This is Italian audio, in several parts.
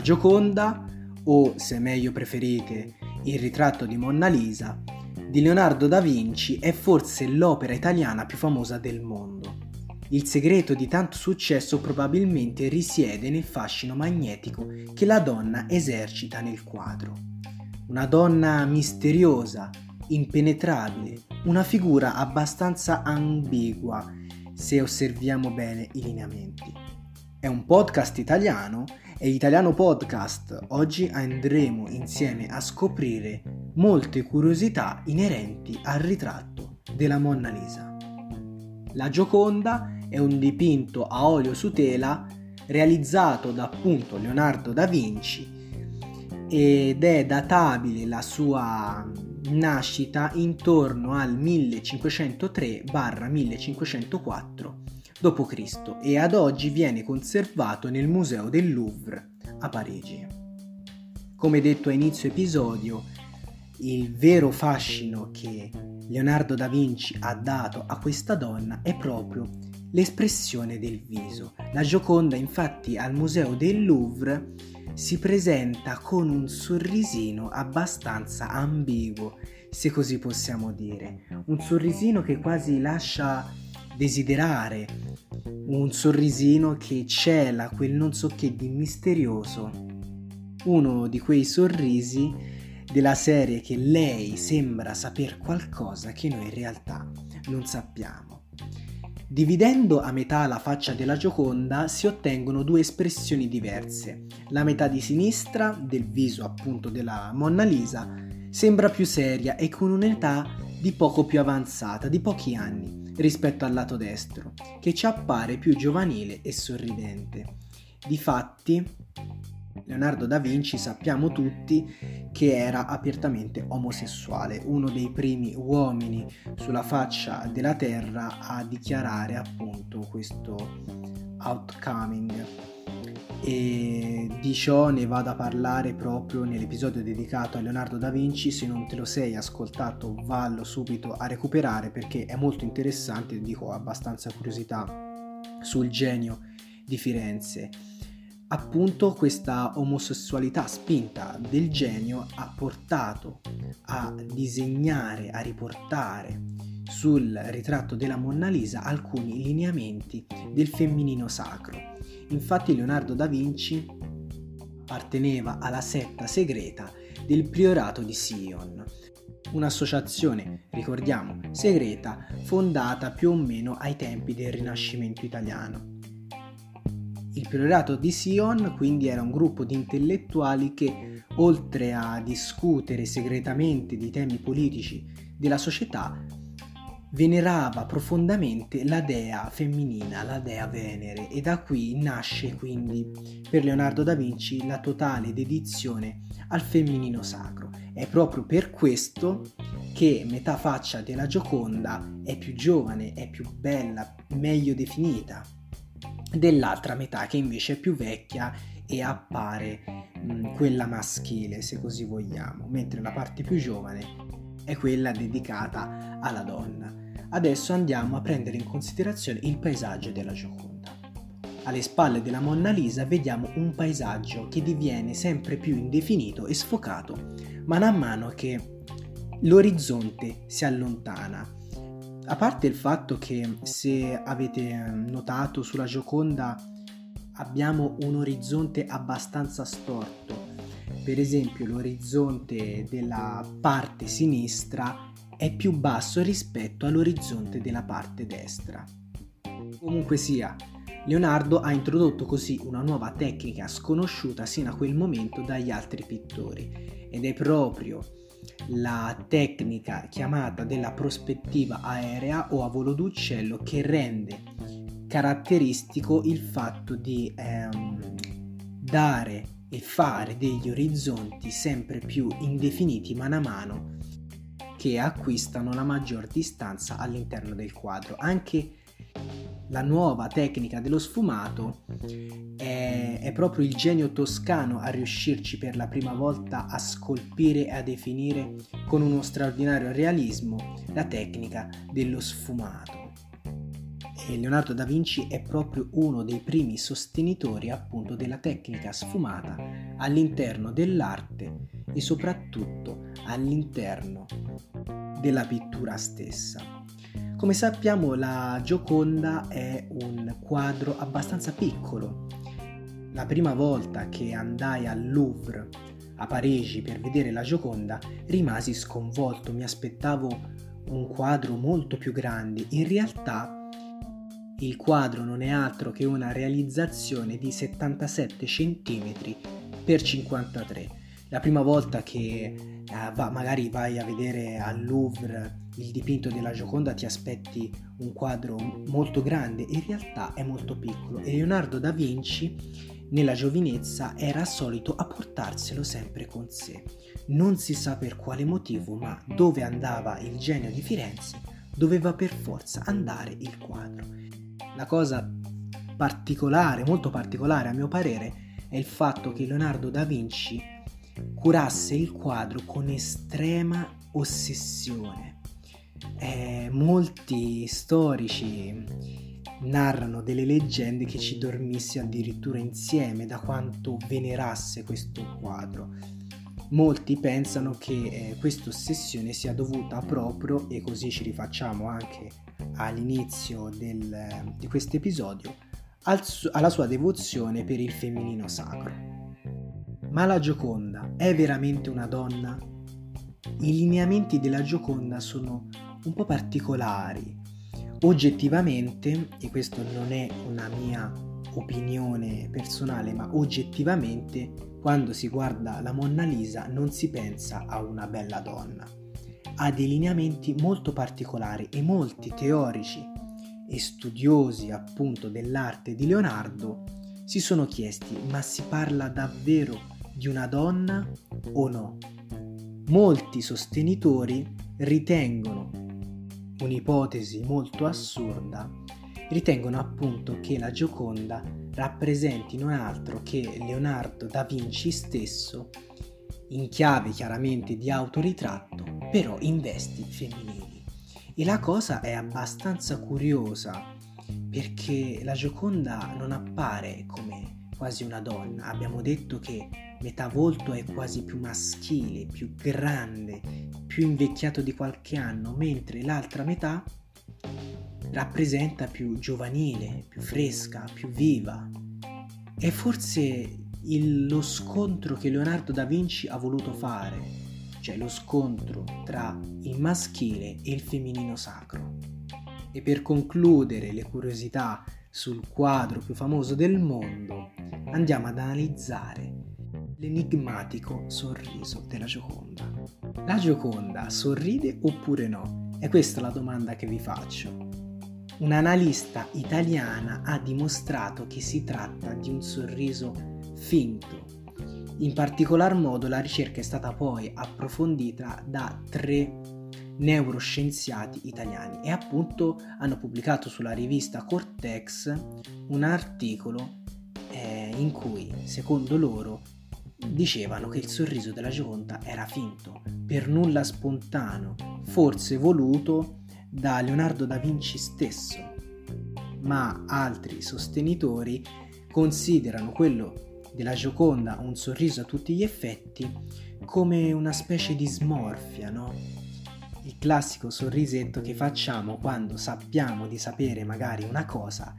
Gioconda, o se meglio preferite, il ritratto di Monna Lisa, di Leonardo da Vinci è forse l'opera italiana più famosa del mondo. Il segreto di tanto successo probabilmente risiede nel fascino magnetico che la donna esercita nel quadro. Una donna misteriosa, impenetrabile, una figura abbastanza ambigua se osserviamo bene i lineamenti. È un podcast italiano e Italiano Podcast. Oggi andremo insieme a scoprire molte curiosità inerenti al ritratto della Monna Lisa. La Gioconda è un dipinto a olio su tela realizzato da appunto Leonardo da Vinci ed è databile la sua nascita intorno al 1503-1504 d.C. e ad oggi viene conservato nel Museo del Louvre a Parigi. Come detto a inizio episodio, il vero fascino che Leonardo da Vinci ha dato a questa donna è proprio l'espressione del viso. La Gioconda infatti al Museo del Louvre si presenta con un sorrisino abbastanza ambiguo, se così possiamo dire. Un sorrisino che quasi lascia desiderare, un sorrisino che cela quel non so che di misterioso. Uno di quei sorrisi della serie che lei sembra saper qualcosa che noi in realtà non sappiamo. Dividendo a metà la faccia della Gioconda si ottengono due espressioni diverse. La metà di sinistra, del viso appunto della Monna Lisa, sembra più seria e con un'età di poco più avanzata, di pochi anni, rispetto al lato destro, che ci appare più giovanile e sorridente. Difatti, Leonardo da Vinci sappiamo tutti che era apertamente omosessuale, uno dei primi uomini sulla faccia della terra a dichiarare appunto questo outcoming e di ciò ne vado a parlare proprio nell'episodio dedicato a Leonardo da Vinci se non te lo sei ascoltato vallo subito a recuperare perché è molto interessante dico abbastanza curiosità sul genio di Firenze appunto questa omosessualità spinta del genio ha portato a disegnare, a riportare sul ritratto della Monna Lisa alcuni lineamenti del femminino sacro. Infatti Leonardo da Vinci apparteneva alla setta segreta del priorato di Sion, un'associazione, ricordiamo, segreta fondata più o meno ai tempi del Rinascimento italiano. Il priorato di Sion quindi era un gruppo di intellettuali che, oltre a discutere segretamente di temi politici della società, venerava profondamente la dea femminina, la dea Venere, e da qui nasce quindi per Leonardo da Vinci la totale dedizione al femminino sacro. È proprio per questo che metà faccia della Gioconda è più giovane, è più bella, meglio definita dell'altra metà che invece è più vecchia e appare mh, quella maschile se così vogliamo, mentre la parte più giovane è quella dedicata alla donna. Adesso andiamo a prendere in considerazione il paesaggio della Gioconda. Alle spalle della Monna Lisa vediamo un paesaggio che diviene sempre più indefinito e sfocato mano a mano che l'orizzonte si allontana a parte il fatto che se avete notato sulla Gioconda abbiamo un orizzonte abbastanza storto, per esempio l'orizzonte della parte sinistra è più basso rispetto all'orizzonte della parte destra. Comunque sia, Leonardo ha introdotto così una nuova tecnica sconosciuta sino a quel momento dagli altri pittori ed è proprio la tecnica chiamata della prospettiva aerea o a volo d'uccello che rende caratteristico il fatto di ehm, dare e fare degli orizzonti sempre più indefiniti mano a mano che acquistano la maggior distanza all'interno del quadro. Anche la nuova tecnica dello sfumato è, è, proprio il genio toscano a riuscirci per la prima volta a scolpire e a definire con uno straordinario realismo la tecnica dello sfumato. Leonardo da Vinci è proprio uno dei primi sostenitori appunto della tecnica sfumata all'interno dell'arte e soprattutto all'interno della pittura stessa. Come sappiamo la Gioconda è un quadro abbastanza piccolo. La prima volta che andai al Louvre a Parigi per vedere la Gioconda rimasi sconvolto, mi aspettavo un quadro molto più grande. In realtà il quadro non è altro che una realizzazione di 77 cm per 53 la prima volta che eh, va, magari vai a vedere al Louvre il dipinto della Gioconda ti aspetti un quadro molto grande, in realtà è molto piccolo e Leonardo da Vinci nella giovinezza era solito a portarselo sempre con sé. Non si sa per quale motivo, ma dove andava il genio di Firenze doveva per forza andare il quadro. La cosa particolare, molto particolare a mio parere, è il fatto che Leonardo da Vinci curasse il quadro con estrema ossessione. Eh, molti storici narrano delle leggende che ci dormisse addirittura insieme da quanto venerasse questo quadro. Molti pensano che eh, questa ossessione sia dovuta proprio, e così ci rifacciamo anche all'inizio del, di questo episodio, al, alla sua devozione per il femminino sacro. Ma la Gioconda è veramente una donna? I lineamenti della Gioconda sono un po' particolari. Oggettivamente, e questo non è una mia opinione personale, ma oggettivamente, quando si guarda la Monna Lisa non si pensa a una bella donna. Ha dei lineamenti molto particolari e molti teorici e studiosi appunto dell'arte di Leonardo si sono chiesti ma si parla davvero di una donna o no. Molti sostenitori ritengono un'ipotesi molto assurda, ritengono appunto che la Gioconda rappresenti non altro che Leonardo da Vinci stesso, in chiave chiaramente di autoritratto, però in vesti femminili. E la cosa è abbastanza curiosa perché la Gioconda non appare come quasi una donna, abbiamo detto che metà volto è quasi più maschile, più grande, più invecchiato di qualche anno, mentre l'altra metà rappresenta più giovanile, più fresca, più viva. È forse il, lo scontro che Leonardo da Vinci ha voluto fare, cioè lo scontro tra il maschile e il femminino sacro. E per concludere le curiosità sul quadro più famoso del mondo, andiamo ad analizzare l'enigmatico sorriso della Gioconda. La Gioconda sorride oppure no? È questa la domanda che vi faccio. Un'analista italiana ha dimostrato che si tratta di un sorriso finto. In particolar modo la ricerca è stata poi approfondita da tre neuroscienziati italiani e appunto hanno pubblicato sulla rivista Cortex un articolo eh, in cui secondo loro dicevano che il sorriso della Gioconda era finto, per nulla spontaneo, forse voluto da Leonardo da Vinci stesso. Ma altri sostenitori considerano quello della Gioconda un sorriso a tutti gli effetti come una specie di smorfia, no? Il classico sorrisetto che facciamo quando sappiamo di sapere magari una cosa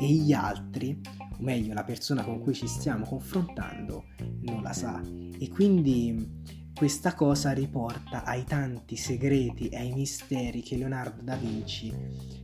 e gli altri o meglio la persona con cui ci stiamo confrontando, non la sa. E quindi questa cosa riporta ai tanti segreti e ai misteri che Leonardo da Vinci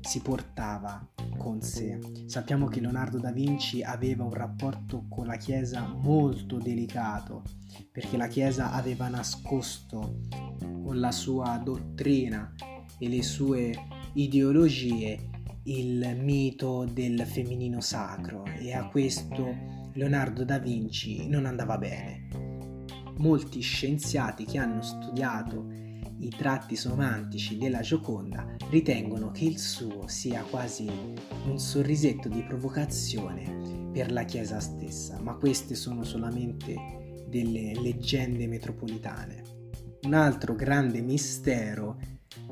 si portava con sé. Sappiamo che Leonardo da Vinci aveva un rapporto con la Chiesa molto delicato, perché la Chiesa aveva nascosto con la sua dottrina e le sue ideologie il mito del femminino sacro e a questo Leonardo da Vinci non andava bene. Molti scienziati che hanno studiato i tratti somantici della Gioconda ritengono che il suo sia quasi un sorrisetto di provocazione per la Chiesa stessa, ma queste sono solamente delle leggende metropolitane. Un altro grande mistero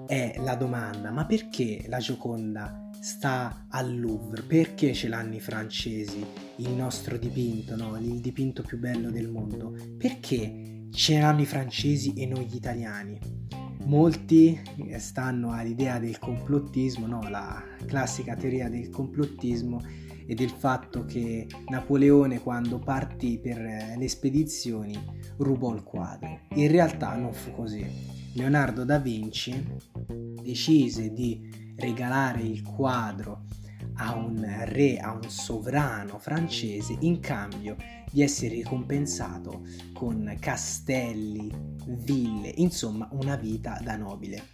è la domanda, ma perché la Gioconda sta al Louvre? Perché ce l'hanno i francesi, il nostro dipinto, no? il dipinto più bello del mondo? Perché ce l'hanno i francesi e noi gli italiani? Molti stanno all'idea del complottismo, no? la classica teoria del complottismo e del fatto che Napoleone quando partì per le spedizioni rubò il quadro. In realtà non fu così. Leonardo da Vinci decise di regalare il quadro a un re, a un sovrano francese in cambio di essere ricompensato con castelli, ville, insomma una vita da nobile.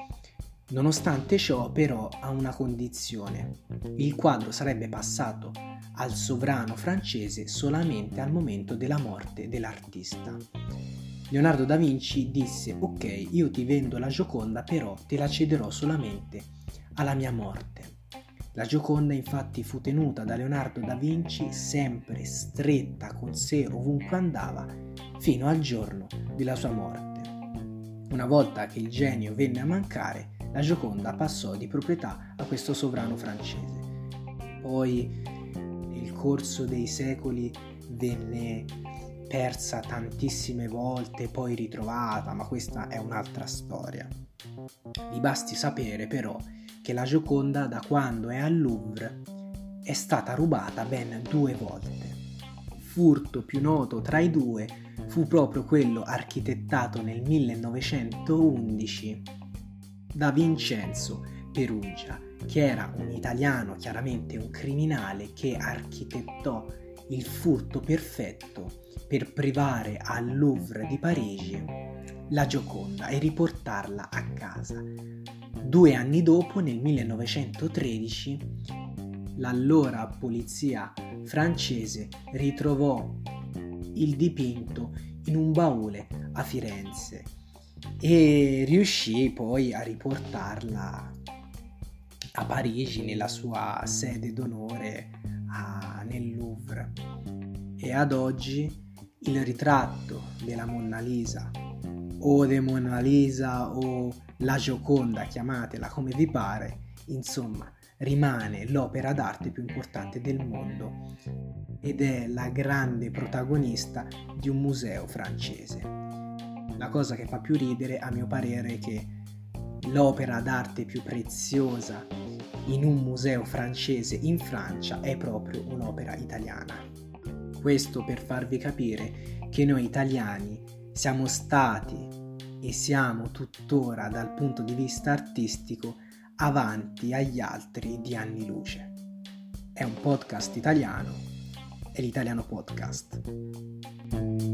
Nonostante ciò però ha una condizione. Il quadro sarebbe passato al sovrano francese solamente al momento della morte dell'artista. Leonardo da Vinci disse ok io ti vendo la Gioconda però te la cederò solamente alla mia morte. La Gioconda infatti fu tenuta da Leonardo da Vinci sempre stretta con sé ovunque andava fino al giorno della sua morte. Una volta che il genio venne a mancare, la Gioconda passò di proprietà a questo sovrano francese. Poi nel corso dei secoli venne persa tantissime volte, poi ritrovata, ma questa è un'altra storia. Vi basti sapere però che la Gioconda da quando è al Louvre è stata rubata ben due volte. Furto più noto tra i due fu proprio quello architettato nel 1911 da Vincenzo Perugia, che era un italiano, chiaramente un criminale, che architettò il furto perfetto per privare al Louvre di Parigi la Gioconda e riportarla a casa. Due anni dopo, nel 1913, l'allora polizia francese ritrovò il dipinto in un baule a Firenze e riuscì poi a riportarla a Parigi nella sua sede d'onore a, nel Louvre. E ad oggi il ritratto della Monna Lisa o de Mona Lisa o la Gioconda, chiamatela come vi pare, insomma, rimane l'opera d'arte più importante del mondo ed è la grande protagonista di un museo francese. La cosa che fa più ridere, a mio parere, è che l'opera d'arte più preziosa in un museo francese in Francia è proprio un'opera italiana. Questo per farvi capire che noi italiani siamo stati e siamo tuttora dal punto di vista artistico avanti agli altri di anni luce. È un podcast italiano, è l'italiano podcast.